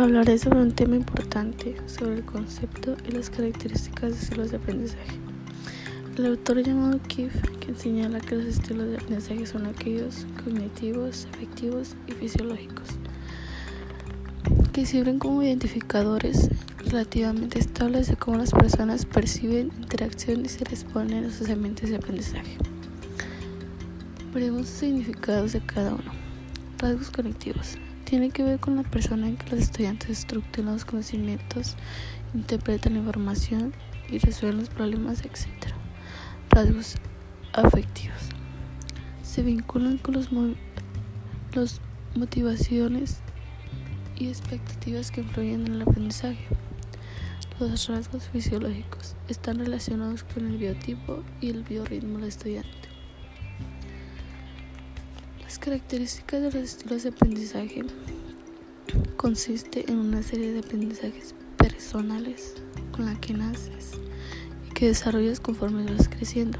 Hablaré sobre un tema importante, sobre el concepto y las características de estilos de aprendizaje. El autor llamado Keefe, quien señala que los estilos de aprendizaje son aquellos cognitivos, afectivos y fisiológicos, que sirven como identificadores relativamente estables de cómo las personas perciben interacciones y responden a sus ambientes de aprendizaje. Veremos los significados de cada uno. Rasgos cognitivos tiene que ver con la persona en que los estudiantes estructuran los conocimientos, interpretan la información y resuelven los problemas, etc. Rasgos afectivos. Se vinculan con los, los motivaciones y expectativas que influyen en el aprendizaje. Los rasgos fisiológicos están relacionados con el biotipo y el biorritmo del estudiante. Las características de los estilos de aprendizaje consiste en una serie de aprendizajes personales con la que naces y que desarrollas conforme vas creciendo.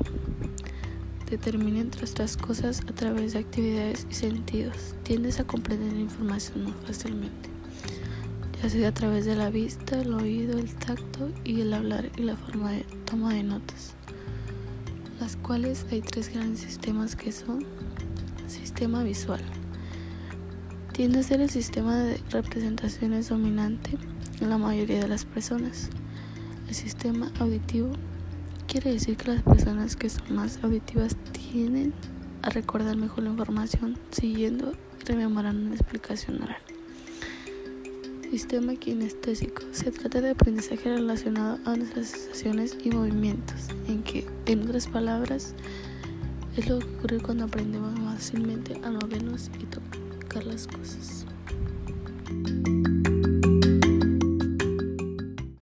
Determina entre otras cosas a través de actividades y sentidos. Tiendes a comprender la información más fácilmente, ya sea a través de la vista, el oído, el tacto y el hablar y la forma de toma de notas, las cuales hay tres grandes sistemas que son Sistema visual. Tiende a ser el sistema de representaciones dominante en la mayoría de las personas. El sistema auditivo quiere decir que las personas que son más auditivas tienden a recordar mejor la información siguiendo y rememorando una explicación oral. Sistema kinestésico. Se trata de aprendizaje relacionado a nuestras sensaciones y movimientos, en que, en otras palabras, es lo que ocurre cuando aprendemos fácilmente a movernos y tocar las cosas.